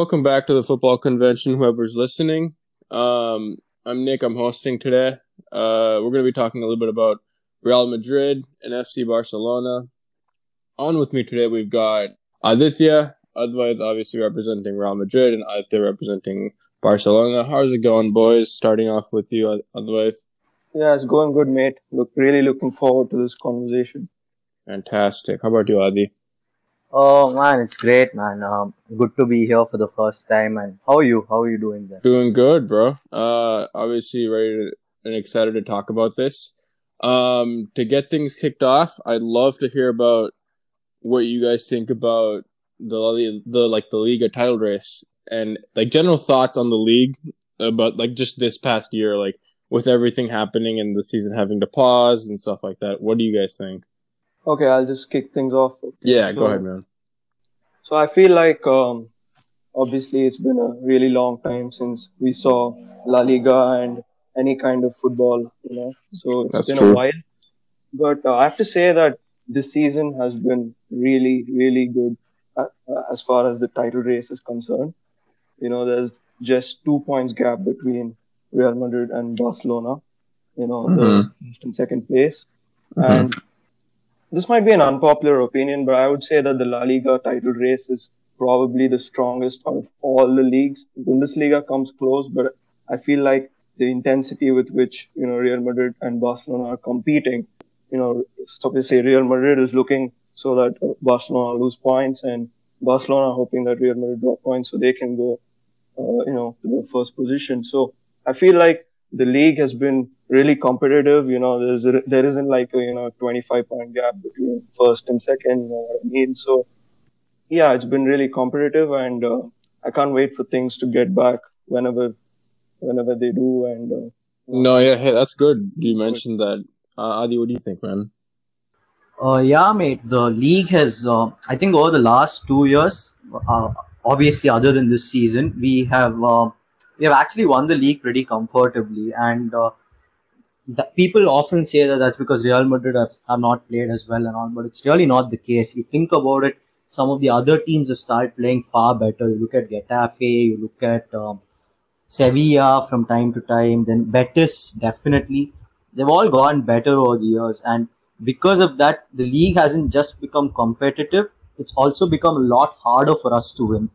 Welcome back to the football convention, whoever's listening. Um, I'm Nick. I'm hosting today. Uh, we're going to be talking a little bit about Real Madrid and FC Barcelona. On with me today, we've got Aditya, Advait obviously representing Real Madrid, and Aditya representing Barcelona. How's it going, boys? Starting off with you, Advait. Yeah, it's going good, mate. Look, really looking forward to this conversation. Fantastic. How about you, Adi? Oh man, it's great, man. Um, good to be here for the first time. And how are you? How are you doing there? Doing good, bro. Uh, obviously ready to, and excited to talk about this. Um, to get things kicked off, I'd love to hear about what you guys think about the the like the Liga title race and like general thoughts on the league about like just this past year, like with everything happening and the season having to pause and stuff like that. What do you guys think? Okay, I'll just kick things off. Yeah, So- go ahead, man. So I feel like um, obviously it's been a really long time since we saw La Liga and any kind of football, you know. So it's That's been true. a while. But uh, I have to say that this season has been really, really good uh, uh, as far as the title race is concerned. You know, there's just two points gap between Real Madrid and Barcelona. You know, the Mhm. first and second place. Mhm. And this might be an unpopular opinion, but I would say that the La Liga title race is probably the strongest out of all the leagues. Bundesliga comes close, but I feel like the intensity with which you know Real Madrid and Barcelona are competing, you know, so to say Real Madrid is looking so that Barcelona lose points, and Barcelona hoping that Real Madrid drop points so they can go, uh, you know, to the first position. So I feel like the league has been really competitive. You know, there's a, there isn't like a you know 25 point gap between first and second. You know what I mean? So yeah, it's been really competitive, and uh, I can't wait for things to get back whenever whenever they do. And uh, No, yeah, hey, that's good. You mentioned that. Uh, Adi, what do you think, man? Uh, yeah, mate. The league has, uh, I think, over the last two years, uh, obviously, other than this season, we have uh, we have actually won the league pretty comfortably. And uh, the, people often say that that's because Real Madrid have, have not played as well and all, but it's really not the case. You think about it, some of the other teams have started playing far better. You look at Getafe, you look at um, Sevilla from time to time, then Betis definitely. They've all gotten better over the years, and because of that, the league hasn't just become competitive; it's also become a lot harder for us to win.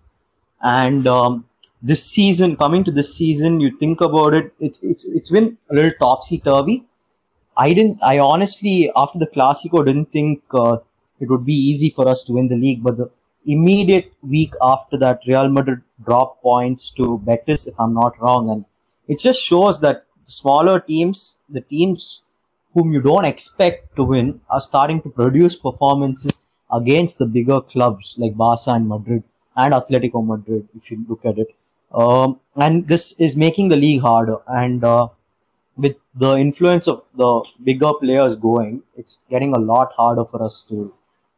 And um, this season, coming to this season, you think about it, it's it's it's been a little topsy turvy. I didn't, I honestly, after the Clasico, didn't think uh, it would be easy for us to win the league, but the immediate week after that, Real Madrid dropped points to Betis, if I'm not wrong, and it just shows that smaller teams, the teams whom you don't expect to win, are starting to produce performances against the bigger clubs like Barca and Madrid and Atletico Madrid, if you look at it. Um, and this is making the league harder. And uh, with the influence of the bigger players going, it's getting a lot harder for us to,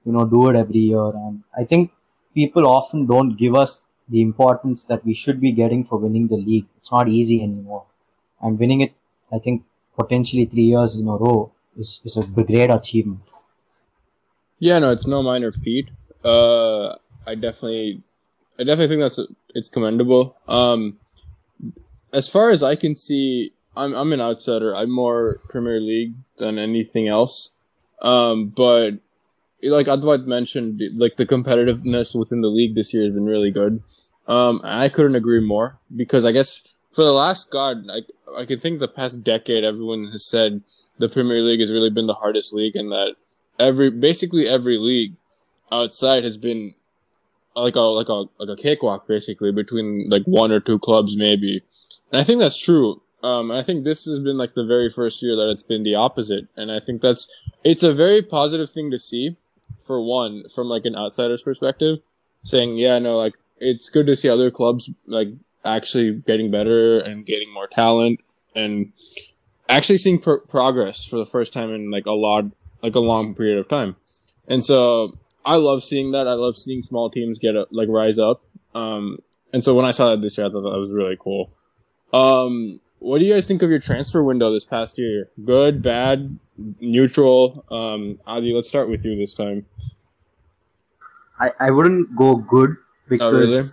you know, do it every year. And I think people often don't give us the importance that we should be getting for winning the league. It's not easy anymore. And winning it, I think, potentially three years in a row is, is a great achievement. Yeah, no, it's no minor feat. Uh, I definitely, I definitely think that's it's commendable. Um, as far as I can see, I'm I'm an outsider. I'm more Premier League than anything else. Um, but like Advait mentioned, like the competitiveness within the league this year has been really good. Um, I couldn't agree more because I guess for the last God, I I can think the past decade, everyone has said the Premier League has really been the hardest league, and that every basically every league outside has been like a like a like a cakewalk basically between like one or two clubs maybe, and I think that's true. Um, I think this has been like the very first year that it's been the opposite, and I think that's it's a very positive thing to see. For one, from like an outsider's perspective, saying yeah, no, like it's good to see other clubs like actually getting better and getting more talent and actually seeing pro- progress for the first time in like a lot like a long period of time. And so I love seeing that. I love seeing small teams get up, like rise up. Um, and so when I saw that this year, I thought that was really cool. Um, what do you guys think of your transfer window this past year? Good, bad, neutral? Um, Adi, let's start with you this time. I, I wouldn't go good because Oh, really?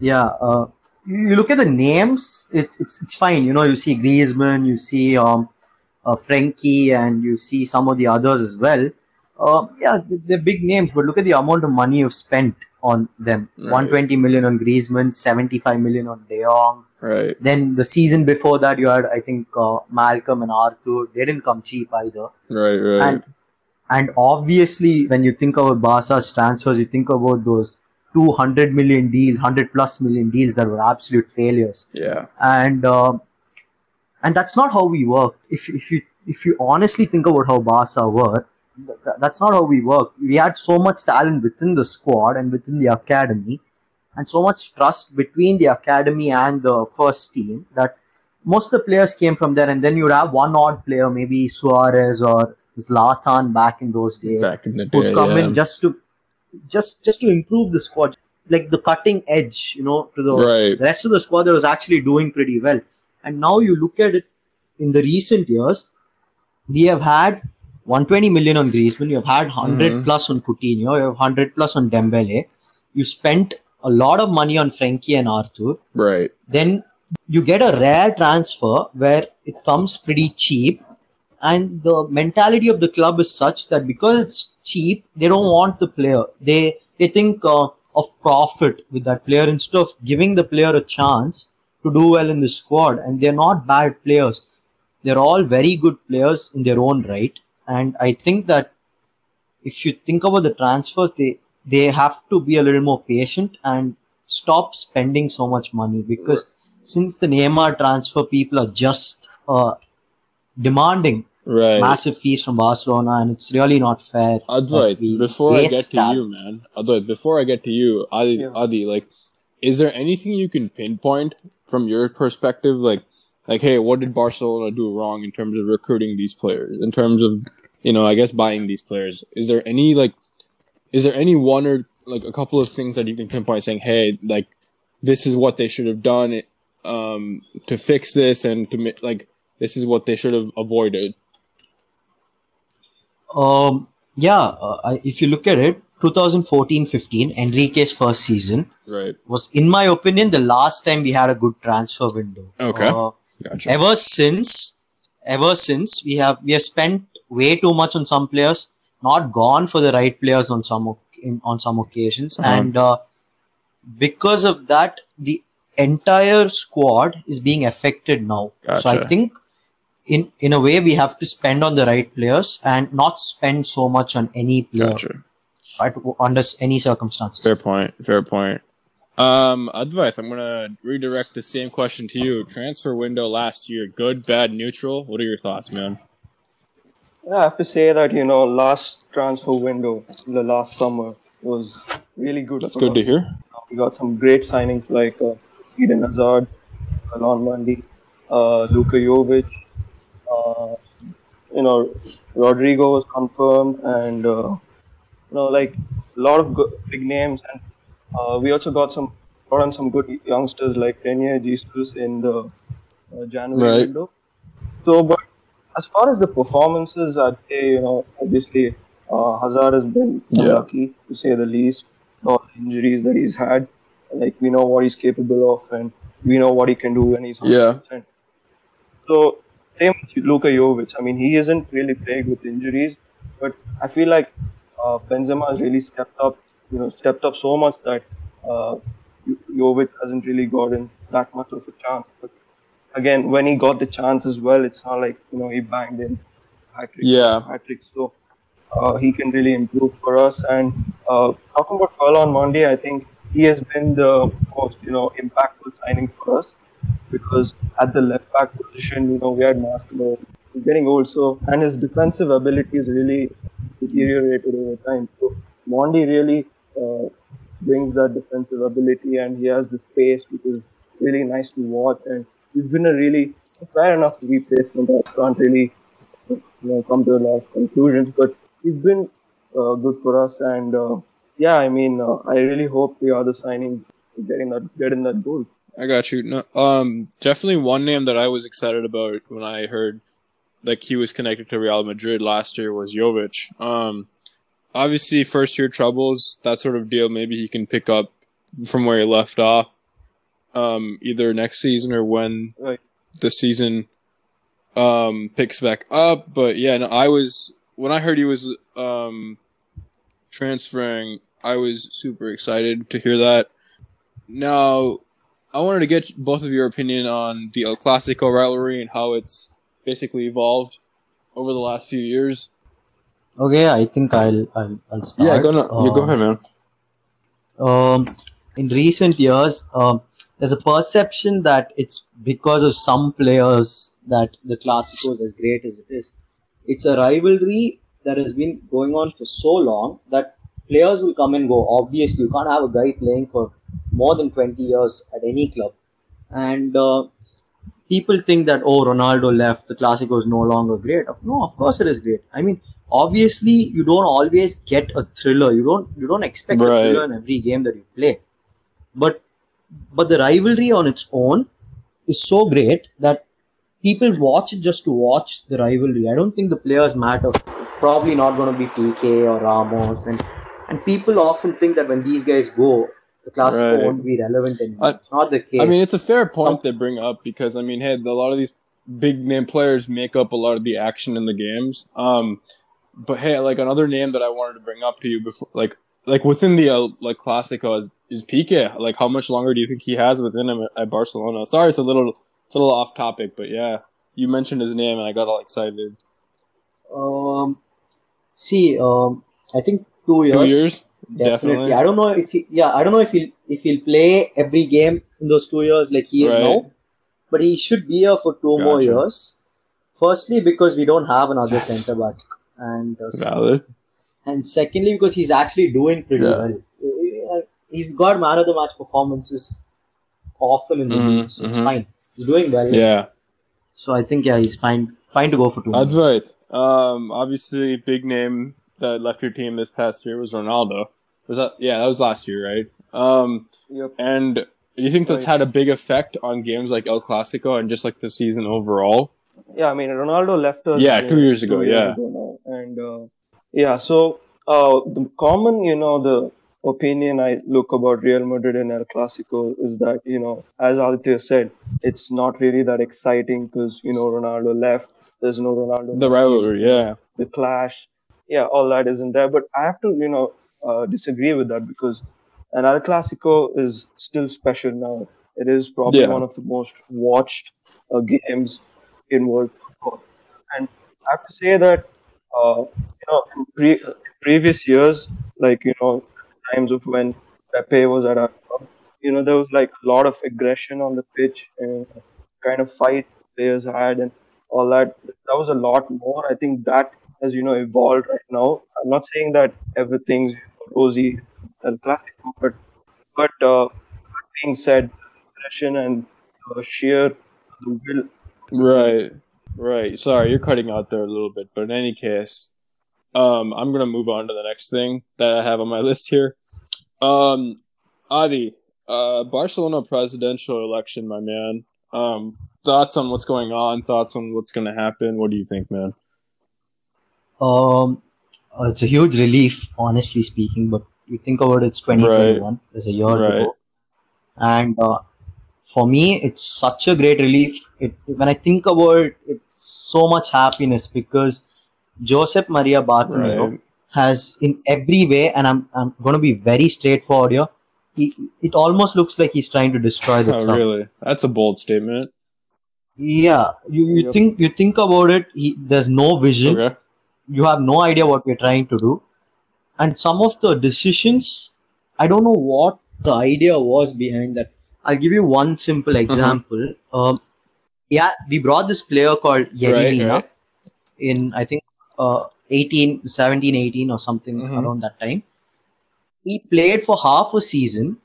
yeah, uh, you you look at the names, it's it's it's fine. You know, you see Griezmann, you see um, uh, Frenkie, and you see some of the others as well. Uh, yeah, they're big names, but look at the amount of money you've spent on them. Right. 120 million on Griezmann, 75 million on De Jong. Right. Then the season before that, you had I think uh, Malcom and Arthur. They didn't come cheap either. Right, right. And and obviously, when you think about Barca's transfers, you think about those 200 million deals, 100 plus million deals that were absolute failures. yeah. And uh, and that's not how we work. If if you if you honestly think about how Barca work, th- th- that's not how we work. We had so much talent within the squad and within the academy, and so much trust between the academy and the first team that most of the players came from there. And then you'd have one odd player, maybe Suarez or Zlatan back in those days, Back in the would come yeah. in just to just just to improve the squad, like the cutting edge, you know, to the Right. the rest of the squad that was actually doing pretty well. And now you look at it in the recent years, we have had 120 million on Griezmann, you have had 100 Mhm. plus on Coutinho, you have 100 plus on Dembele. You spent a lot of money on Frenkie and Arthur. Right. Then you get a rare transfer where it comes pretty cheap. And the mentality of the club is such that because it's cheap, they don't want the player. They they think uh, of profit with that player instead of giving the player a chance to do well in the squad. And they're not bad players. They're all very good players in their own right. And I think that if you think about the transfers, they they have to be a little more patient and stop spending so much money because since the Neymar transfer, people are just uh, demanding Right. massive fees from Barcelona, and it's really not fair. that Advait, before I get to that. you, man. Advait, before I get to you, Adi, Yeah. Adi, like, is there anything you can pinpoint from your perspective? Like, like, hey, what did Barcelona do wrong in terms of recruiting these players? In terms of, you know, I guess buying these players? Is there any like, is there any one or like a couple of things that you can pinpoint saying, hey, like, this is what they should have done, um, to fix this and to like, this is what they should have avoided. Um, yeah, uh, if you look at it, 2014-15, Enrique's first season Right. was, in my opinion, the last time we had a good transfer window. Okay. Uh, Gotcha. ever since ever since we have we have spent way too much on some players not gone for the right players on some in, on some occasions Uh-huh. and uh, because of that the entire squad is being affected now so i think in in a way we have to spend on the right players and not spend so much on any player Gotcha. at, under any circumstances Fair point. Fair point. Um, Advait. I'm gonna redirect the same question to you. Transfer window last year, good, bad, neutral. What are your thoughts, man? I have to say that you know last transfer window, the last summer was really good. That's good to hear. We got some great signings like uh, Eden Hazard, Ferland Mendy, uh, Luka Jovic. Uh, you know, Rodrygo was confirmed, and uh, you know, like a lot of good, big names. And uh, we also got some brought on some good youngsters like Reinier Jesus in the uh, January Right. window. So, but as far as the performances, I'd say you know obviously uh, Hazard has been Yeah. unlucky to say the least. All the injuries that he's had, like we know what he's capable of, and we know what he can do when he's 100%. So same with Luka Jovic. I mean, he isn't really plagued with injuries, but I feel like uh, Benzema has really stepped up. You know, stepped up so much that uh, Jovic hasn't really gotten that much of a chance. But again, when he got the chance as well, it's not like you know he banged in hat-trick, Yeah. hat-trick. So uh, he can really improve for us. And uh, talking about Ferland Mendy, I think he has been the most you know impactful signing for us because at the left back position, you know, we had Marcelo he's getting old, so and his defensive abilities really deteriorated over time. So Mendy really uh, brings that defensive ability, and he has the pace, which is really nice to watch. And he's been a really fair enough replacement. I can't really you know come to a lot of conclusions, but he's been uh, good for us. And uh, yeah, I mean, uh, I really hope the other signings get in that get in that goal. I got you. No, um, definitely one name that I was excited about when I heard like he was connected to Real Madrid last year was Jovic. Um, obviously first year troubles, that sort of deal. Maybe he can pick up from where he left off, um, either next season or when Right. the season um picks back up. But yeah, no, I was when I heard he was um transferring, I was super excited to hear that. Now, I wanted to get both of your opinion on the El Clasico rivalry and how it's basically evolved over the last few years. Okay, I think I'll I'll, I'll start. Um, you go ahead, man. um, in recent years, um, there's a perception that it's because of some players that the Clasico is as great as it is. It's a rivalry that has been going on for so long that players will come and go. Obviously, you can't have a guy playing for more than 20 years at any club. And uh, people think that, oh, Ronaldo left, the Clasico is no longer great. No, of course it is great. I mean, obviously, you don't always get a thriller. You don't you don't expect a thriller in every game that you play. But but the rivalry on its own is so great that people watch it just to watch the rivalry. I don't think the players matter. Probably not going to be Piqué or Ramos, and and people often think that when these guys go, the Clasico Right. won't be relevant anymore. I- it's not the case. I mean, it's a fair point Some- they bring up because I mean, hey, a lot of these big name players make up a lot of the action in the games. Um, but hey, like another name that I wanted to bring up to you before, like like within the uh, like Clasico is is Piqué. Like, how much longer do you think he has within him at, at Barcelona? Sorry, it's a little it's a little off topic, but yeah, you mentioned his name and I got all excited. Um, see, um, I think two years. Two years, Definitely. definitely. I don't know if he, yeah, I don't know if he'll if he'll play every game in those two years like he is Right. now, but he should be here for two more years. Firstly, because we don't have another Yes. centre back, and uh, valid. And secondly because he's actually doing pretty Yeah. well. Uh, He's got man of the match performances often in the Mhm, league, so it's mhm. fine. He's doing well. Yeah. So I think yeah, he's fine. Fine to go for two. That's years. right. Um, obviously, big name that left your team this past year was Ronaldo. Was that? Yeah, that was last year, right? Um, Yep. and do you think that's had a big effect on games like El Clasico and just like the season overall? Yeah, I mean Ronaldo left us. Yeah, two years ago, yeah. now. And uh, yeah, so uh, the common, you know, the opinion I look about Real Madrid and El Clasico is that you know, as Aditya said, it's not really that exciting because you know Ronaldo left. There's no Ronaldo. The rivalry, yeah. the clash. Yeah, all that isn't there. But I have to, you know, uh, disagree with that because an El Clasico is still special now. It is probably Yeah. one of the most watched uh, games in world football. And I have to say that, uh, you know, in pre- previous years, like, you know, times of when Pepe was at our club, you know, there was like a lot of aggression on the pitch and kind of fight players had and all that. That was a lot more. I think that has, you know, evolved right now. I'm not saying that everything's rosy and classical, but, but, uh, being said, aggression and uh, sheer will Right, right. Sorry, you're cutting out there a little bit, but in any case, um, I'm gonna move on to the next thing that I have on my list here. Um, Adi, uh, Barcelona presidential election, my man. Um, thoughts on what's going on? Thoughts on what's gonna happen? What do you think, man? Um, uh, it's a huge relief, honestly speaking. But you think about it, it's 2021. There's a year Right. to go, and uh, for me, it's such a great relief. It, when I think about it, it's so much happiness because Josep Maria Bartomeu Right. has, in every way, and I'm I'm going to be very straightforward here. He, it almost looks like he's trying to destroy the Oh, club. really? That's a bold statement. Yeah, you, you Yep. think you think about it. He, there's no vision. Okay. you have no idea what we're trying to do and some of the decisions i don't know what the idea was behind that i'll give you one simple Mm-hmm. example um, yeah we brought this player called Right, right. in i think uh, 18 17 18 or something Mhm. around that time he played for half a season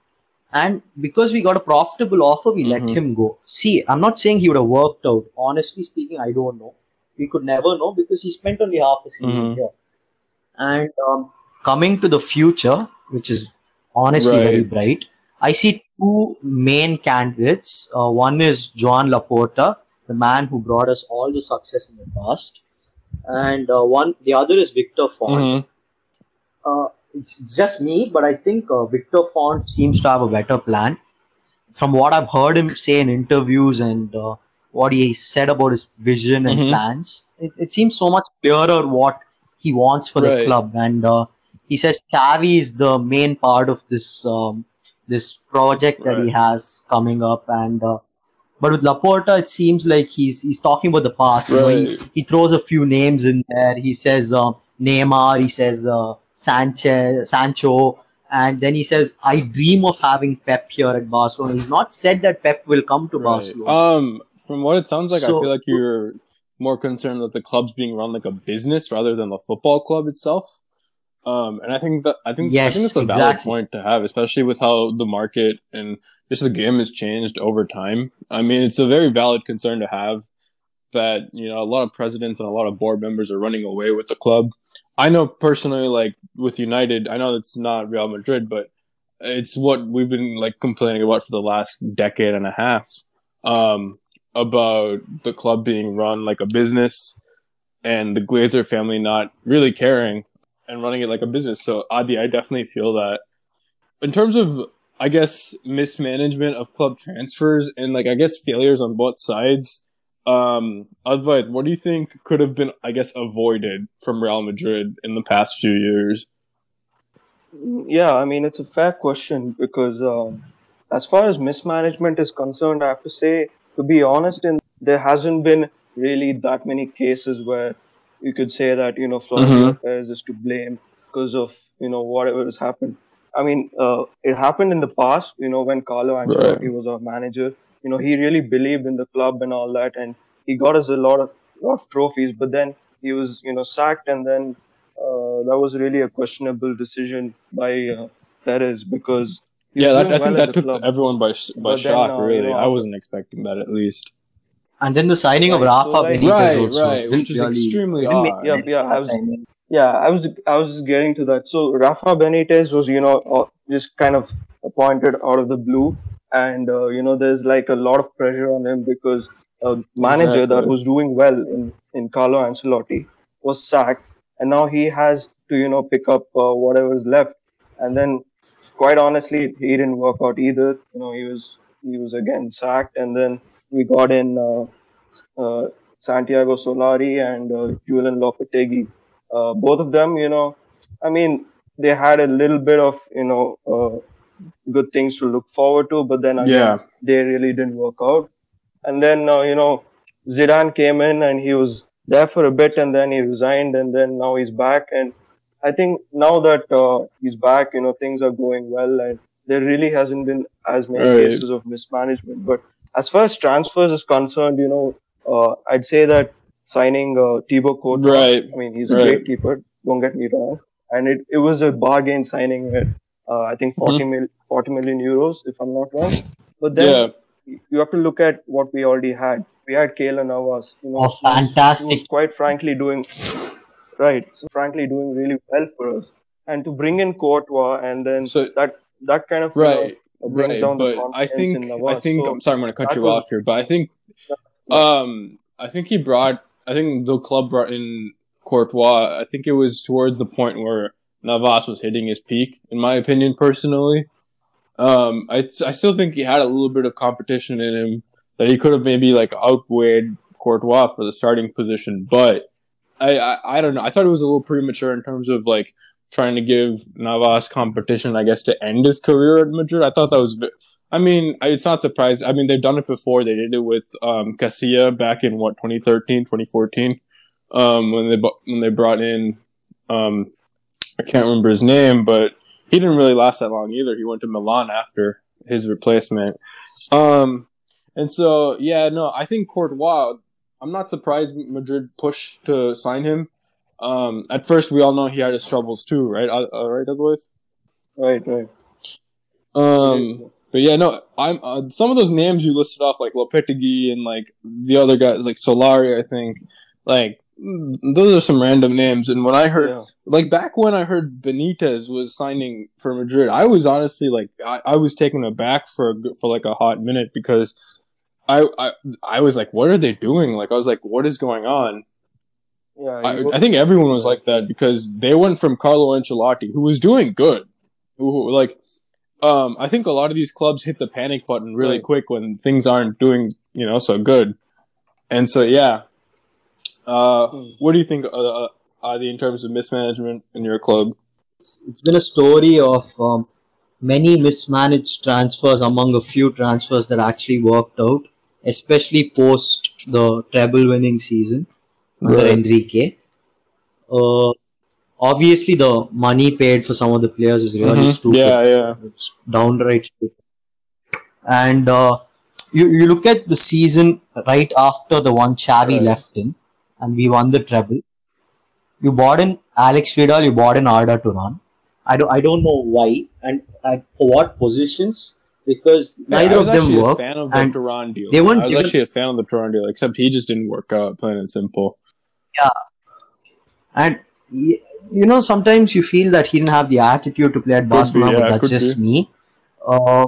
and because we got a profitable offer we let Mhm. him go see i'm not saying he would have worked out honestly speaking i don't know we could never know because he spent only half a season Mhm. here and um, coming to the future which is honestly very bright I see two main candidates. Uh, one is Joan Laporta, the man who brought us all the success in the past, and uh, one the other is Victor Font. Mm-hmm. Uh, it's it's just me, but I think uh, Victor Font seems to have a better plan. From what I've heard him say in interviews and uh, what he said about his vision and Mhm. plans, it, it seems so much clearer what he wants for the club. And uh, he says Xavi is the main part of this um, this project that he has coming up. And uh, but with Laporta, it seems like he's he's talking about the past. You know, he, he throws a few names in there. He says uh, Neymar. He says uh, Sanchez, Sancho, and then he says, "I dream of having Pep here at Barcelona." He's not said that Pep will come to Right. Barcelona. Um, from what it sounds like, I feel like you're more concerned that the club's being run like a business rather than the football club itself. Um, and I think that I think I think that's a valid point to have, especially with how the market and just the game has changed over time. I mean, it's a very valid concern to have that you know a lot of presidents and a lot of board members are running away with the club. I know personally, like with United, I know it's not Real Madrid, but it's what we've been like complaining about for the last decade and a half um, about the club being run like a business and the Glazer family not really caring and running it like a business. So Adi, I definitely feel that. In terms of, I guess, mismanagement of club transfers and like I guess failures on both sides. Um, Advait, what do you think could have been, I guess, avoided from Real Madrid in the past few years? Yeah, I mean, it's a fair question because um, as far as mismanagement is concerned, I have to say, to be honest, in there hasn't been really that many cases where you could say that, you know, Florentino Mhm. Perez is to blame because of, you know, whatever has happened. I mean, uh, it happened in the past, you know, when Carlo Ancelotti was our manager. You know, he really believed in the club and all that, and he got us a lot of lot of trophies. But then he was, you know, sacked, and then uh, that was really a questionable decision by uh, Perez because Yeah, that, I think well that took club. everyone by by But then, shock. uh, you really, know, I wasn't expecting that at least. And then the signing of Rafa so, like- Benitez Right, also. right, which is really- extremely odd. Yeah, yeah, I was- Yeah, I was I was just getting to that. So Rafa Benitez was, you know, uh, just kind of appointed out of the blue, and uh, you know, there's like a lot of pressure on him because a manager that was doing well in in Carlo Ancelotti was sacked, and now he has to, you know, pick up uh, whatever's left, and then quite honestly, he didn't work out either. You know, he was he was again sacked, and then we got in uh, uh, Santiago Solari and uh, Julen Lopetegui. Uh, both of them, you know, I mean, they had a little bit of, you know, uh, good things to look forward to, but then again, Yeah, they really didn't work out. And then, uh, you know, Zidane came in and he was there for a bit and then he resigned and then now he's back. And I think now that uh, he's back, you know, things are going well and there really hasn't been as many Right. cases of mismanagement. But as far as transfers is concerned, you know, uh, I'd say that signing uh, Thibaut Courtois, Right. I mean, he's a Right. great keeper, don't get me wrong. And it, it was a bargain signing at, uh, I think, 40, mil, 40 million euros, if I'm not wrong. But then yeah, you have to look at what we already had. We had Keylor Navas, you know, Oh, who was- who fantastic. was quite frankly doing right, so frankly doing really well for us. And to bring in Courtois and then So- that that kind of you know, right, brings right. But I think I think so, I'm sorry, I'm going to cut you was- off here, but I think um I think he brought I think the club brought in Courtois. I think it was towards the point where Navas was hitting his peak, in my opinion, personally. Um, I I still think he had a little bit of competition in him that he could have maybe like outweighed Courtois for the starting position, but I, I I don't know. I thought it was a little premature in terms of like trying to give Navas competition, I guess, to end his career at Madrid. I thought that was. I mean, it's not surprised. I mean, they've done it before. They did it with um, Casilla back in what 2013, 2014, um, when they when they brought in. Um, I can't remember his name, but he didn't really last that long either. He went to Milan after his replacement. Um, and so yeah, no, I think Courtois. I'm not surprised Madrid pushed to sign him. Um, at first, we all know he had his troubles too, right? Uh, uh, right, otherwise. right, right. Um, but yeah, no, I'm uh, some of those names you listed off, like Lopetegui and like the other guys, like Solari. I think, like those are some random names. And when I heard, Yeah. like back when I heard Benitez was signing for Madrid, I was honestly like, I, I was taken aback for a, for like a hot minute because I, I I was like, what are they doing? Like I was like, what is going on? Yeah, I, you I think everyone was like that because they went from Carlo Ancelotti, who was doing good, who, who, like, um, I think a lot of these clubs hit the panic button really Right. quick when things aren't doing, you know, so good, and so yeah. Uh, Hmm. what do you think, uh, uh, Adi, in terms of mismanagement in your club? it's, it's been a story of um, many mismanaged transfers among a few transfers that actually worked out, especially post the treble winning season under. Enrique. Uh, obviously, the money paid for some of the players is really Mhm. stupid. Yeah, yeah. It's downright stupid. And uh, you, you look at the season right after the one Xavi Right. left in, and we won the treble. You bought in Aleix Vidal, you bought in Arda Turan. I don't, I don't know why and, and for what positions because Yeah, neither I of was them actually worked. a fan of the and Turan deal. they weren't I was given- actually a fan of the Turan deal, except he just didn't work out, plain and simple. And you know, sometimes you feel that he didn't have the attitude to play at Barcelona, yeah, but that's could just me. Uh,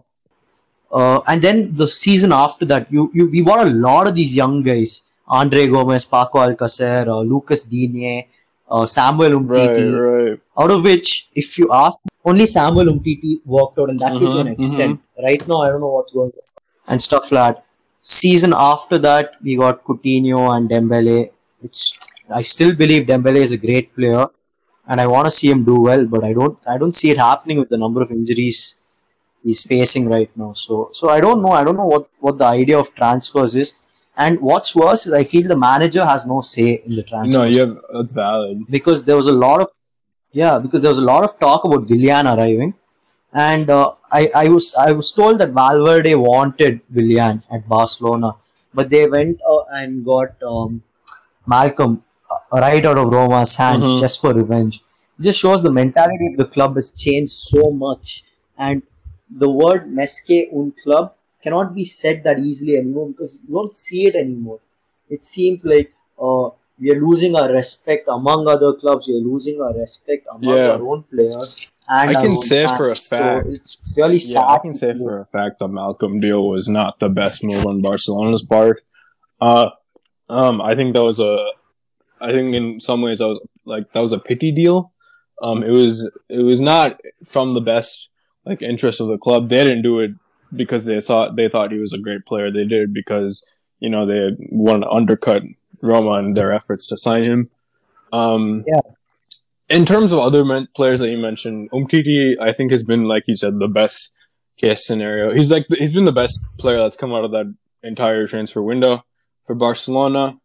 uh, and then the season after that, you, you we bought a lot of these young guys: André Gomes, Paco Alcacer, uh, Lucas Digne, uh, Samuel Umtiti. Right, right. Out of which, if you ask, only Samuel Umtiti worked out, and that too to an Mhm, extent. Right now, I don't know what's going on and stuff like that. Season after that, we got Coutinho and Dembele. It's I still believe Dembele is a great player, and I want to see him do well. But I don't I don't see it happening with the number of injuries he's facing right now. So so I don't know. I don't know what what the idea of transfers is. And what's worse is I feel the manager has no say in the transfers No, you have that's valid. because there was a lot of yeah because there was a lot of talk about Willian arriving and uh, I, I was I was told that Valverde wanted Willian at Barcelona but they went uh, and got um, Malcom right out of Roma's hands Mhm. just for revenge it just shows the mentality of the club has changed so much and the word més que un club cannot be said that easily anymore because you don't see it anymore it seems like uh, we are losing our respect among other clubs. We are losing our respect among Yeah. our own players. And I can say fans. for a fact- it's, it's really sad. I can say for a fact the Malcom deal was not the best move on Barcelona's part. Uh, um, I think that was a, I think in some ways that was like that was a pity deal. Um, it was it was not from the best like interest of the club. They didn't do it because they thought they thought he was a great player. They did it because you know they wanted to undercut Roma in their efforts to sign him. Um, Yeah. In terms of other men- players that you mentioned, Umtiti, I think has been like you said the best case scenario. He's like he's been the best player that's come out of that entire transfer window for Barcelona.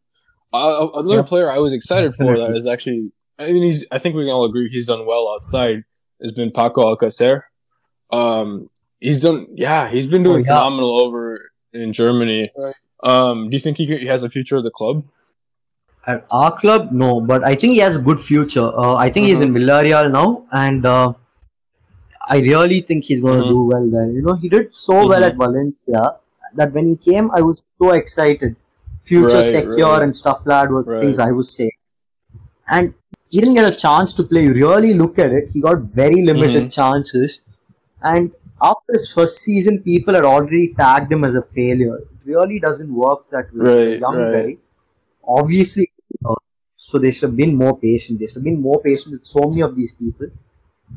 Uh, another Yeah. player I was excited for Definitely. that is actually I mean he's I think we can all agree he's done well outside has been Paco Alcacer. Um, he's done yeah he's been doing Oh, yeah. phenomenal over in Germany. Right. Um, do you think he, he has a future at the club? At our club, no, but I think he has a good future. Uh, I think he's in Villarreal now, and uh, I really think he's going to Mhm. do well there. You know, he did so well Mhm. at Valencia that when he came, I was so excited. Future Right, secure right. and stuff like that were Right. things I was saying. And he didn't get a chance to play. You really look at it, he got very limited Mhm. chances. And after his first season, people had already tagged him as a failure. It really doesn't work that way. He's a young right. guy. Obviously, so they should have been more patient. They should have been more patient with so many of these people.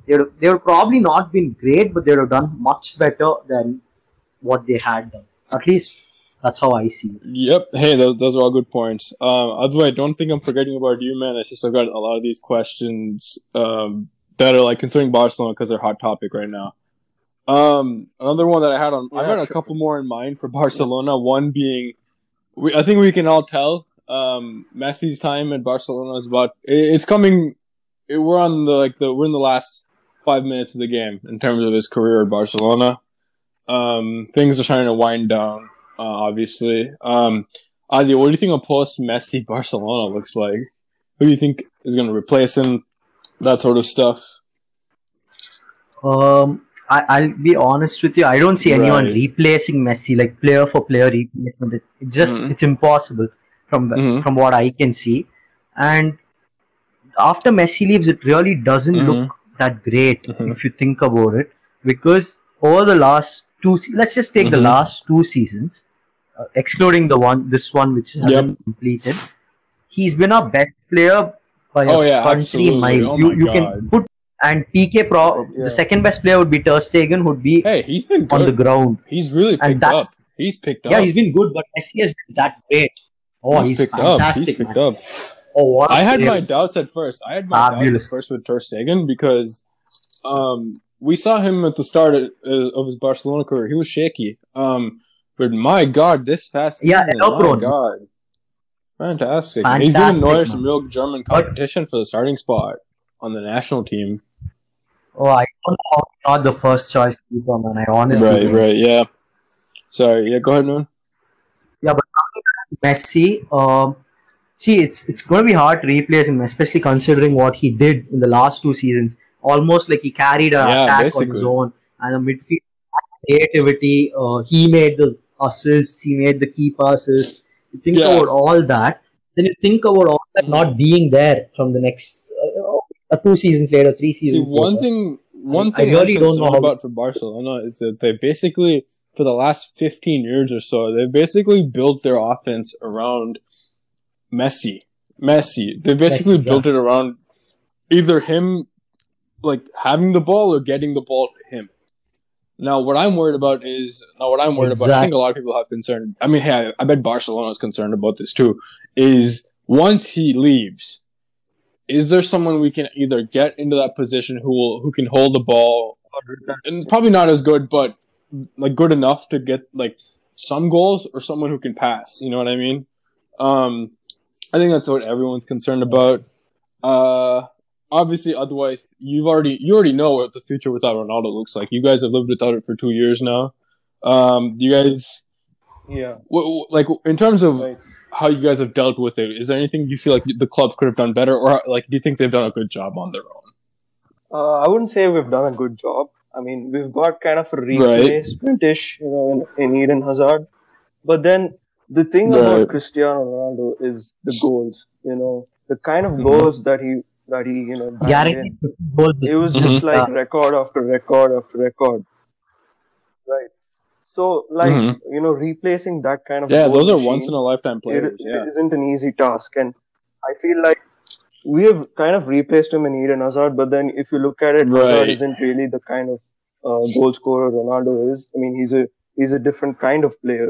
They would, they would probably not been great, but they would have done much better than what they had done. At least that's how I see it. Yep. Hey, those, those are all good points. Um, otherwise, I don't think I'm forgetting about you, man. It's just I've got a lot of these questions um, that are like concerning Barcelona because they're hot topic right now. Um, another one that I had on, I've Yeah, got a couple more in mind for Barcelona. One being, we, I think we can all tell um, Messi's time at Barcelona is about. It, it's coming. It, we're on the like the we're in the last five minutes of the game in terms of his career at Barcelona. Um, things are trying to wind down uh, obviously. Um, Adi, what do you think a post Messi Barcelona looks like? Who do you think is going to replace him? That sort of stuff. Um, I, I'll be honest with you. I don't see anyone Right. replacing Messi, like player for player replacement. It, it just Mhm. it's impossible from the- Mhm. from what I can see. and after Messi leaves, it really doesn't Mhm. look that great Mhm. if you think about it, because over the last two, se- let's just take the Mhm. last two seasons, uh, excluding the one, this one which hasn't completed, he's been our best player by Oh, a yeah, country mile. Oh you my you can put and Piqué Pro, Yeah. the second best player would be Ter Stegen, would be Hey, he's been on the ground. He's really And picked up. that's- He's picked up. Yeah, he's been good, but Messi has been that great. Oh, he's, picked up. fantastic, He's picked man. up. Oh, what a I had player. my doubts at first. I had my doubts Fabulous. at first with Ter Stegen because um, we saw him at the start of, uh, of his Barcelona career. He was shaky. Um, but my God, this fast Yeah, season, error my. God, fantastic! And he's Fantastic, Neuer man. some real German But- competition for the starting spot on the national team. Oh, I don't know not the first choice keeper, man. I honestly Right, don't. right, yeah. Sorry, yeah. Go ahead, man. Yeah, but Messi, um, see, it's it's going to be hard to replace him, especially considering what he did in the last two seasons. Almost like he carried an Yeah, attack on his own, and the midfield creativity. Uh, he made the assists, he made the key passes. You think Yeah. about all that, then you think about all that not being there from the next uh, uh, two seasons later, three See, seasons. one later. thing, one I thing really I'm don't know about for Barcelona is that they basically, for the last 15 years or so, they've basically built their offense around Messi. Messi. They basically Messi, yeah. built it around either him, like having the ball or getting the ball to him. Now, what I'm worried about is now what I'm worried about. I think a lot of people have concern. I mean, hey, I, I bet Barcelona is concerned about this too. Is once he leaves, is there someone we can either get into that position who will who can hold the ball and probably not as good, but like good enough to get like some goals, or someone who can pass? You know what I mean? Um, I think that's what everyone's concerned about. Uh, obviously, otherwise, you've already you already know what the future without Ronaldo looks like. You guys have lived without it for two years now. Um, you guys Yeah. w- w- like in terms of Right. how you guys have dealt with it? Is there anything you feel like the club could have done better, or like do you think they've done a good job on their own? Uh, I wouldn't say we've done a good job. I mean, we've got kind of a replacement-ish, you know, in, in Eden Hazard. But then the thing Right. about Cristiano Ronaldo is the goals. You know, the kind of goals that he that he you know banged in. guaranteed 50 goals. It was Mhm. just like Yeah. record after record after record. Right. So like Mhm. you know, replacing that kind of Yeah, those are machine, once in a lifetime it, players. it Yeah, isn't an easy task and i feel like we have kind of replaced him in eden hazard but then if you look at it hazard isn't really the kind of uh, goal scorer ronaldo is i mean he's a he's a different kind of player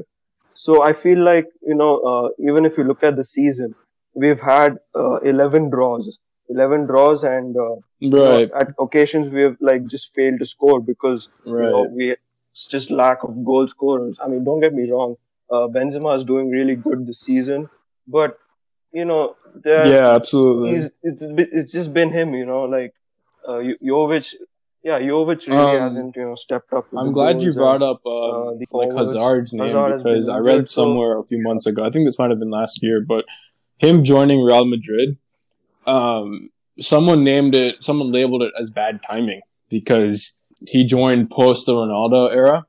so i feel like you know uh, even if you look at the season we've had uh, 11 draws 11 draws and uh, you know, right, at occasions we have like just failed to score because you know, we it's just lack of goal scorers. I mean, don't get me wrong, uh, Benzema is doing really good this season, but you know, there Yeah, absolutely. he's it's it's just been him. You know, like uh, Jo- Jovic, yeah, Jovic really Um, hasn't you know stepped up. I'm glad you brought and, up uh, uh, the like forwards. Hazard's name Hazard because I read somewhere a few months ago. I think this might have been last year, but him joining Real Madrid, um, someone named it, someone labeled it as bad timing because he joined post the Ronaldo era,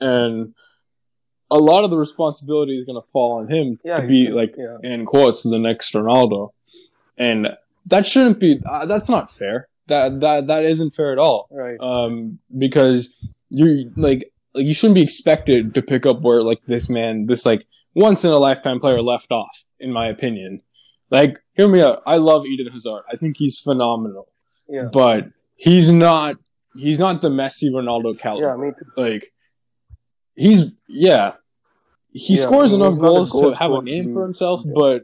and a lot of the responsibility is going to fall on him yeah, to be like yeah, in quotes the next Ronaldo, and that shouldn't be. Uh, that's not fair. That that that isn't fair at all right, um, because you like like you shouldn't be expected to pick up where like this man, this like once in a lifetime player left off, in my opinion. Like, hear me out. I love Eden Hazard. I think he's phenomenal, yeah, but he's not. He's not the Messi Ronaldo caliber. yeah. Me too. Like, he's yeah. He Yeah, scores enough goals to have a name for himself, yeah. but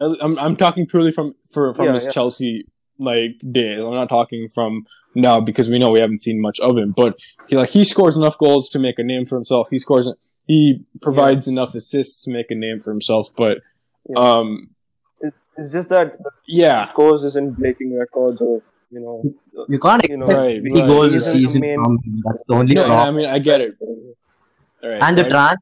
I'm I'm talking purely from for from Yeah, his. Chelsea like days. I'm not talking from now because we know we haven't seen much of him. But he like he scores enough goals to make a name for himself. He scores he provides enough assists to make a name for himself. But um It's just that yeah. scores isn't breaking records or you know. You can't You know, Right, 50 right. goals a season main- from him. That's the only No, I mean I get it. All right, and the right? transfer,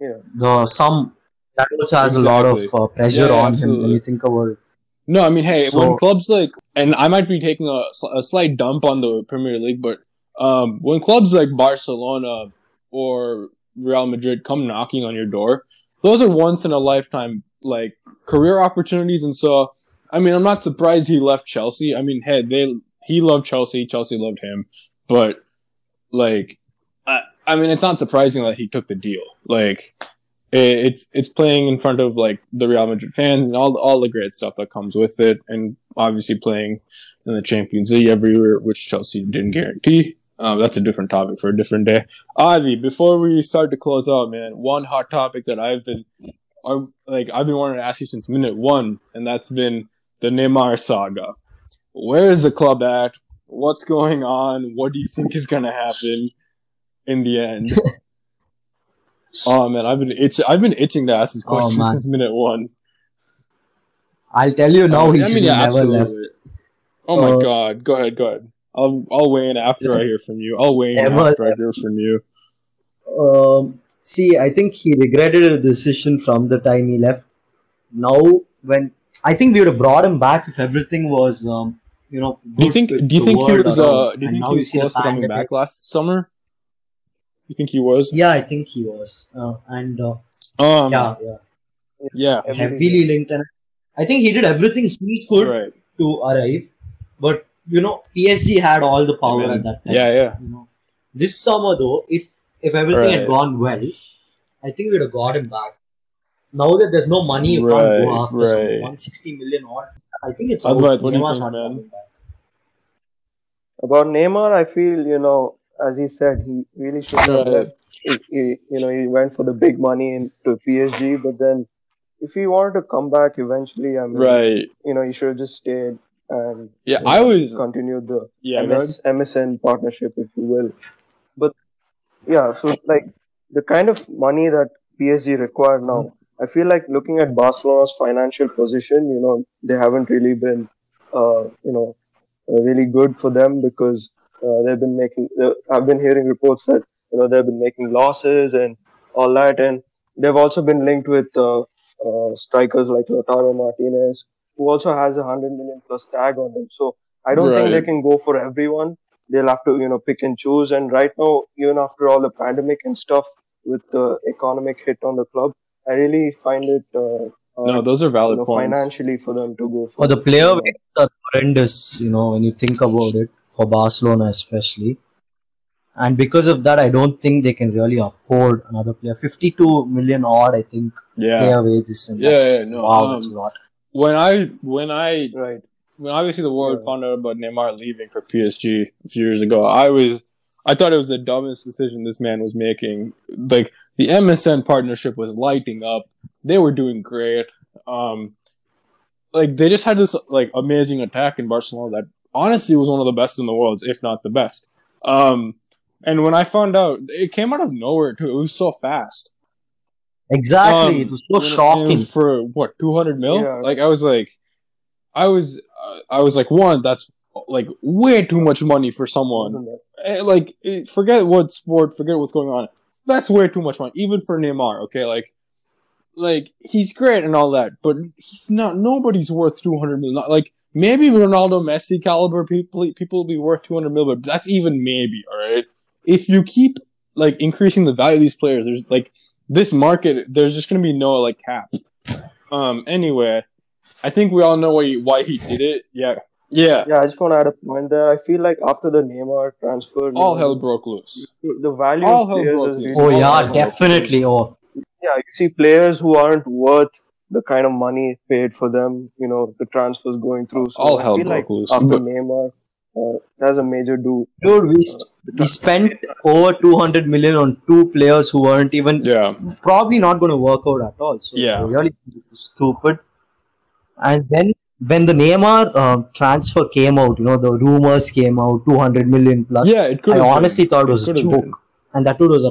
Yeah. the some that also has a lot of uh, pressure Yeah, on him when you think about it. No, I mean, hey, So- when clubs like, and I might be taking a, a slight dump on the Premier League, but um, when clubs like Barcelona or Real Madrid come knocking on your door, those are once in a lifetime like career opportunities, and so I mean, I'm not surprised he left Chelsea. I mean, hey, they he loved Chelsea, Chelsea loved him, but like, I I mean, it's not surprising that he took the deal. Like, it, it's it's playing in front of like the Real Madrid fans and all all the great stuff that comes with it, and obviously playing in the Champions League every year, which Chelsea didn't guarantee. Um, that's a different topic for a different day. Avi, before we start to close out, man, one hot topic that I've been, like, I've been wanting to ask you since minute one, and that's been the Neymar saga. Where is the club at? What's going on? What do you think is going to happen in the end? oh man, I've been itch- I've been itching to ask this Oh, question man. since minute one. I'll tell you now. Uh, he I mean, yeah, never left. Oh my Uh, god, go ahead, go ahead. I'll I'll weigh in after I hear from you. I'll weigh in after I hear from you. Um, see, I think he regretted a decision from the time he left. Now, when I think we would have brought him back if everything was, um, you know. Do you think? Do you think he was? Uh, do you think he was close to coming back last summer? You think he was? Yeah, I think he was, uh, and uh, Um. yeah, yeah, Yeah. Heavily linked. And I think he did everything he could Right. to arrive, but you know, PSG had all the power Amen. at that time. Yeah. Yeah. You know, this summer though, if if everything had gone well, I think we'd have got him back. Now that there's no money, you can't go after some right. 160 million odd. I think it's Advait, out. what do you Neymar's think, not man? coming back. About Neymar, I feel you know, as he said, he really should have left. He, he- you know, he went for the big money into PSG, but then if he wanted to come back eventually, I mean, Right. you know, he should have just stayed and Yeah. you know, I always continued the Yeah. MS, MSN partnership, if you will. Yeah, so like the kind of money that PSG require now, I feel like looking at Barcelona's financial position, you know, they haven't really been, uh, you know, really good for them because uh, they've been making. Uh, I've been hearing reports that you know they've been making losses and all that, and they've also been linked with uh, uh, strikers like Lautaro Martinez, who also has a hundred million plus tag on him. So I don't think they can go for everyone. They'll have to, you know, pick and choose. And right now, even after all the pandemic and stuff, with the economic hit on the club, I really find it uh, No, those are you valid know, points. financially for them to go for. For the player you know, wages are horrendous, you know, when you think about it, for Barcelona especially. And because of that, I don't think they can really afford another player. 52 million odd, I think, Yeah. player wages. And Yeah, that's, yeah, no, wow, that's a um, lot. When I when I right. When obviously the world Yeah. found out about Neymar leaving for PSG a few years ago, I was I thought it was the dumbest decision this man was making. Like the MSN partnership was lighting up. They were doing great. Um like they just had this like amazing attack in Barcelona that honestly was one of the best in the world, if not the best. Um and when I found out it came out of nowhere too. It was so fast. Exactly. Um, it was so shocking. for what 200 mil Yeah. like i was like i was uh, i was like one that's like way too much money for someone? Eh, like eh, forget what sport forget what's going on that's way too much money even for neymar okay like like he's great and all that but he's not nobody's worth two hundred million. like maybe ronaldo messi caliber people people will be worth two hundred million, but that's even maybe all right if you keep like increasing the value of these players there's like this market there's just going to be no like cap um anyway i think we all know why he, why he did it yeah yeah Yeah, I just want to add a point there. I feel like after the Neymar transfer, all know, hell broke loose the value all of hell players broke loose. oh, yeah, hell down. broke definitely. Oh, Yeah, you see players who aren't worth the kind of money paid for them. You know, the transfers going through. So All I hell feel broke like loose. after But- Neymar, uh, that's a major do. dude, we, we spent over 200 million on two players who weren't even yeah probably not going to work out at all. So Yeah. really stupid. And then when the Neymar um, transfer came out, you know, the rumors came out, 200 million plus. yeah it could I have been. honestly thought it was a joke. been. And that dude was a,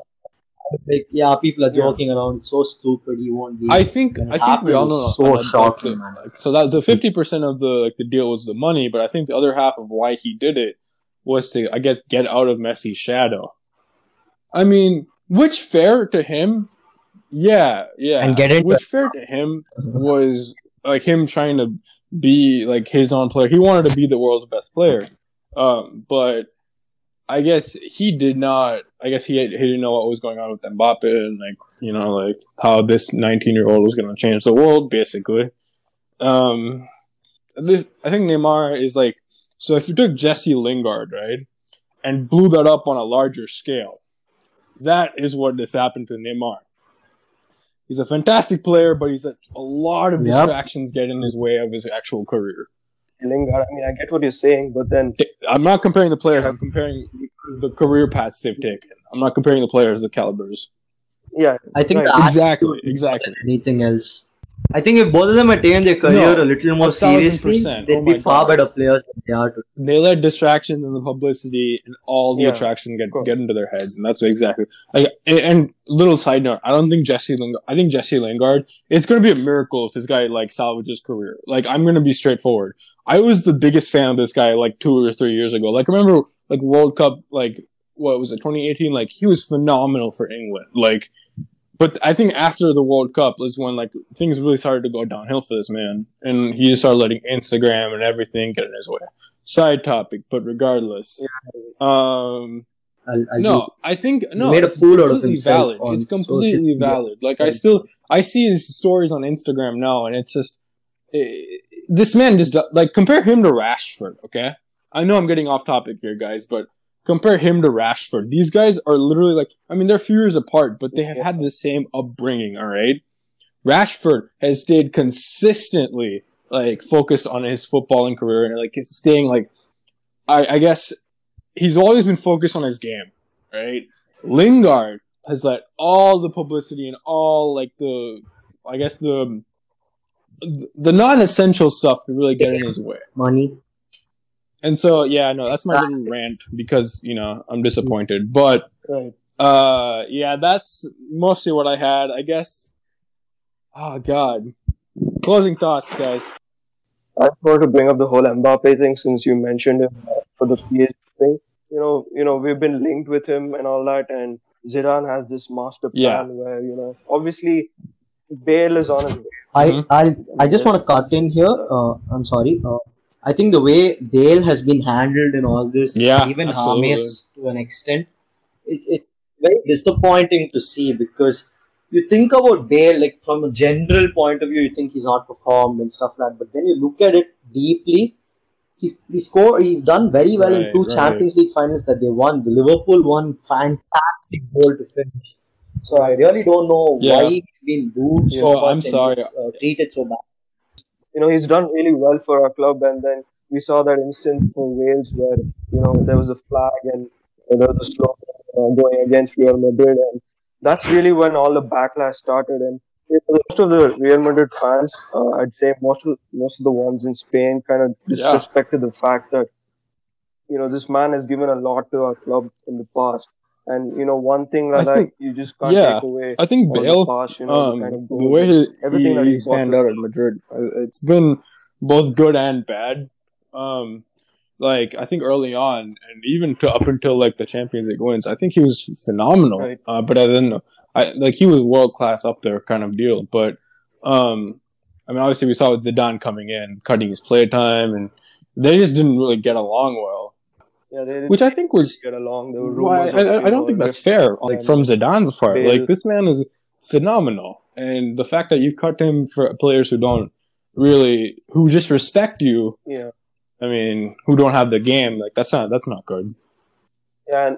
like, yeah, people are Yeah. joking around. It's so stupid. He won't be. I think it I think we all know so shocking, man. so that the fifty percent of the like the deal was the money, but I think the other half of why he did it was to I guess get out of Messi's shadow. I mean, which fair to him? Yeah, yeah. And get into- which fair to him was like him trying to be like his own player. He wanted to be the world's best player. Um, but I guess he did not. I guess he he didn't know what was going on with Mbappe and like you know like how this 19 year old was going to change the world basically. Um, this I think Neymar is like so if you took Jesse Lingard right and blew that up on a larger scale, that is what has happened to Neymar. He's a fantastic player, but he's a, a lot of Yep. distractions get in his way of his actual career. Lingard. I mean, I get what you're saying, but then I'm not comparing the players. I'm comparing the career paths they've taken. I'm not comparing the players, the calibers. yeah, I think Right. the Exactly, exactly. anything else. I think if both of them had taken their career No, a little more a seriously, they'd Oh be far God. better players than they are today. They let distractions and the publicity and all the Yeah, attraction get get into their heads, and that's exactly like. And, and little side note, I don't think Jesse Lingard. I think Jesse Lingard. It's going to be a miracle if this guy like salvages career. Like I'm going to be straightforward. I was the biggest fan of this guy like two or three years ago. Like remember like World Cup like what was it 2018? Like he was phenomenal for England. Like. But I think after the World Cup is when like things really started to go downhill for this man, and he just started letting Instagram and everything get in his way. Side topic, but regardless, um, I'll, I'll no, do- I think no, made a it's fool out of completely himself valid. It's completely media. valid. Like I still, I see his stories on Instagram now, and it's just eh, this man just like compare him to Rashford. Okay, I know I'm getting off topic here, guys, but compare him to Rashford. These guys are literally like, I mean, they're a few years apart, but they have had the same upbringing. All right, Rashford has stayed consistently like focused on his footballing career and like staying like, I, I guess he's always been focused on his game, right? Lingard has let all the publicity and all like the, I guess the, the non-essential stuff to really get in his way. money. And so, yeah, no, that's my little rant because you know I'm disappointed. But right. uh, yeah, that's mostly what I had. I guess. Oh God. Closing thoughts, guys. I just wanted to bring up the whole Mbappe thing since you mentioned him for the PSG thing. You know, you know, we've been linked with him and all that, and Zidane has this master plan Yeah. where you know, obviously, Bale is on his way. I Mhm. I'll, I just want to cut in here. Uh, I'm sorry. Uh, I think the way Bale has been handled in all this, Yeah, even absolutely. James to an extent, it's, it's very disappointing to see because you think about Bale like from a general point of view, you think he's not performed and stuff like that. But then you look at it deeply. He's he scored. He's done very well in two right. Champions League finals that they won. The Liverpool won fantastic goal to finish. So I really don't know Yeah. why he's been booed Yeah, so much I'm sorry. uh, treated so bad. You know, he's done really well for our club, and then we saw that instance for Wales where you know there was a flag and there was a slogan uh, going against Real Madrid, and that's really when all the backlash started. And you know, most of the Real Madrid fans, uh, I'd say most of most of the ones in Spain, kind of Yeah. disrespected the fact that you know this man has given a lot to our club in the past. And you know, one thing like I that think- you just can't yeah, take away. I think Bale, the past, you know, the um, kind of the way he, everything that he, he he's brought panned out at Madrid, uh, it's been both good and bad. Um, like I think early on, and even to up until like the Champions League wins, I think he was phenomenal. Right. Uh, but I didn't, know. I like he was world class up there kind of deal. But um, I mean, obviously we saw with Zidane coming in, cutting his play time, and they just didn't really get along well. Yeah, they didn't Which I think was get along. There were Well, I, I, I don't think that's fair. Like from Zidane's part, Bale- like this man is phenomenal, and the fact that you cut him for players who don't really, who just respect you. Yeah, I mean, who don't have the game, like that's not that's not good. yeah, and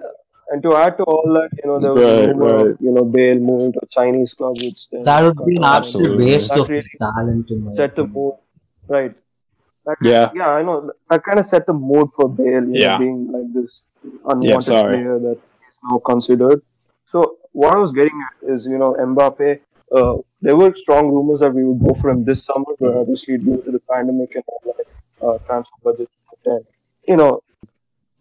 and to add to all that, you know, there was Right, rumor right. you know Bale moving to a Chinese club, which That would be an absolute waste of really talent. Set the mood, right? That, Yeah. yeah, I know. That kind of set the mood for Bale, you Yeah. know, being like this unwanted sorry. player that is now considered. So what I was getting at is, you know, Mbappe. Uh, there were strong rumors that we would go for him this summer, but obviously due to the pandemic and all that, uh, transfer budget, and you know,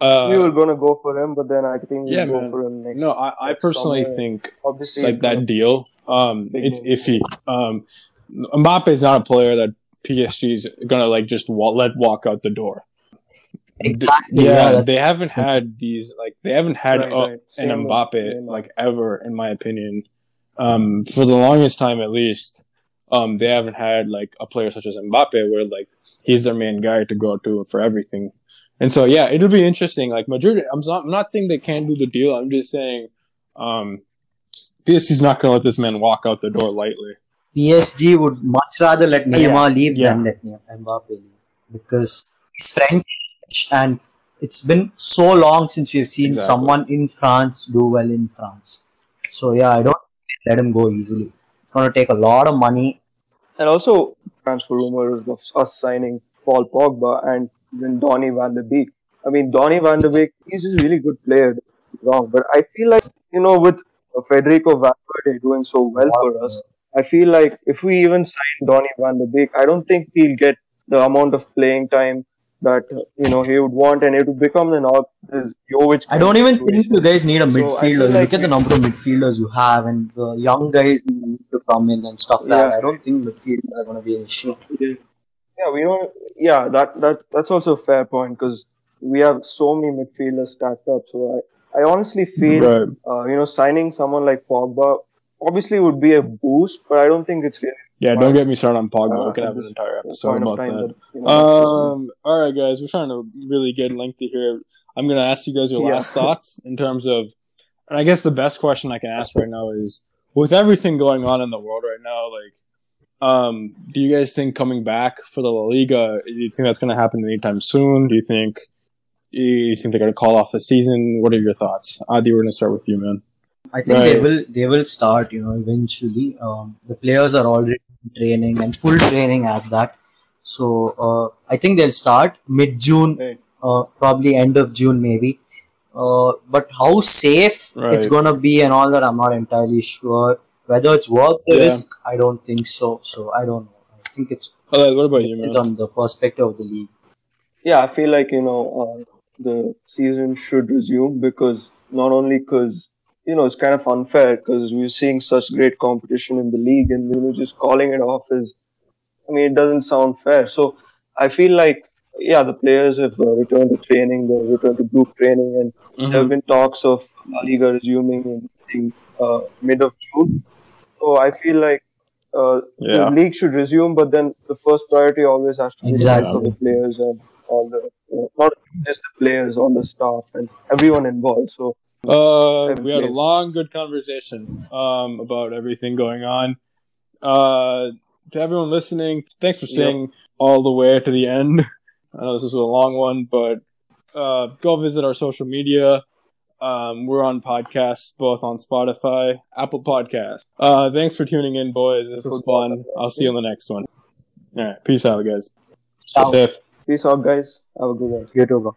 Uh, we were gonna go for him, but then I think we'll Yeah, go man. for him next. no, I, I personally Somewhere- think obviously, like that deal. Um, it's iffy. Um, Mbappe is not a player that PSG's gonna like just wa- let walk out the door. Exactly. yeah, Yeah, they haven't had these like they haven't had Right, a- right. an Same Mbappe Neymar. like ever, in my opinion. Um, for the longest time, at least, um, they haven't had like a player such as Mbappe, where like he's their main guy to go to for everything. And so, yeah, it'll be interesting. Like Madrid, I'm not, I'm not saying they can't do the deal. I'm just saying, um, PSG's not gonna let this man walk out the door lightly. PSG would much rather let Neymar leave yeah. than let Mbappe leave. because he's French and it's been so long since we've seen Exactly. someone in France do well in France. So yeah, I don't let him go easily. It's gonna take a lot of money. And also transfer rumors of us signing Paul Pogba and then Donny van de Beek. I mean, Donny van de Beek, he's a really good player, don't get me wrong, but I feel like, you know, with Federico Valverde doing so well for us, I feel like if we even sign Donny van de Beek, I don't think he'll get the amount of playing time that, you know, he would want and it would become an odd, this Jovic I don't even situation. think you guys need a So, midfielder. like Look at the number of midfielders you have and the young guys need to come in and stuff like Yeah. that. I don't think midfielders are gonna be an issue. Yeah, we don't. Yeah, that that that's also a fair point because we have so many midfielders stacked up. So I, I honestly feel, Right. uh, you know, signing someone like Pogba obviously would be a boost, but I don't think it's really Yeah, don't get me started on Pogba. Uh, we could have an entire episode about that. that, you know, Um. All right, guys. We're trying to really get lengthy here. I'm gonna ask you guys your Yeah. last thoughts in terms of, and I guess the best question I can ask right now is, with everything going on in the world right now, like, um, do you guys think coming back for the La Liga? Do you think that's gonna happen anytime soon? Do you think? Do you think they're gonna call off the season? What are your thoughts? Adi, we're gonna start with you, man. I think they will they will start, you know, eventually. Um, the players are already training and full training at that. So uh, I think they'll start mid June, Right. uh, probably end of June maybe. Uh, but how safe it's gonna be and all that, I'm not entirely sure. Whether it's worth the Yeah. risk, I don't think so. So I don't know. I think it's Oh, what about you, depends man? on the perspective of the league. yeah, I feel like you know uh, the season should resume because not only because you know it's kind of unfair because we're seeing such great competition in the league and you know just calling it off is, I mean, it doesn't sound fair. So I feel like yeah, the players have uh, returned to training, they've returned to group training, and Mhm. there have been talks of La Liga resuming in I think, uh, mid of June. So I feel like. Uh, Yeah. The league should resume, but then the first priority always has to be the Exactly. health of the players and all the you know, not just the players, all the staff and everyone involved. So Uh, we had a long, good conversation um, about everything going on. Uh, to everyone listening, thanks for staying all the way to the end. I know this is a long one, but uh, go visit our social media. Um, we're on podcasts, both on Spotify, Apple Podcasts. Uh, thanks for tuning in, boys. This was fun. I'll see you on the next one. All right, peace out, guys. Stay safe. peace out, guys. Have a good one. You too, bro.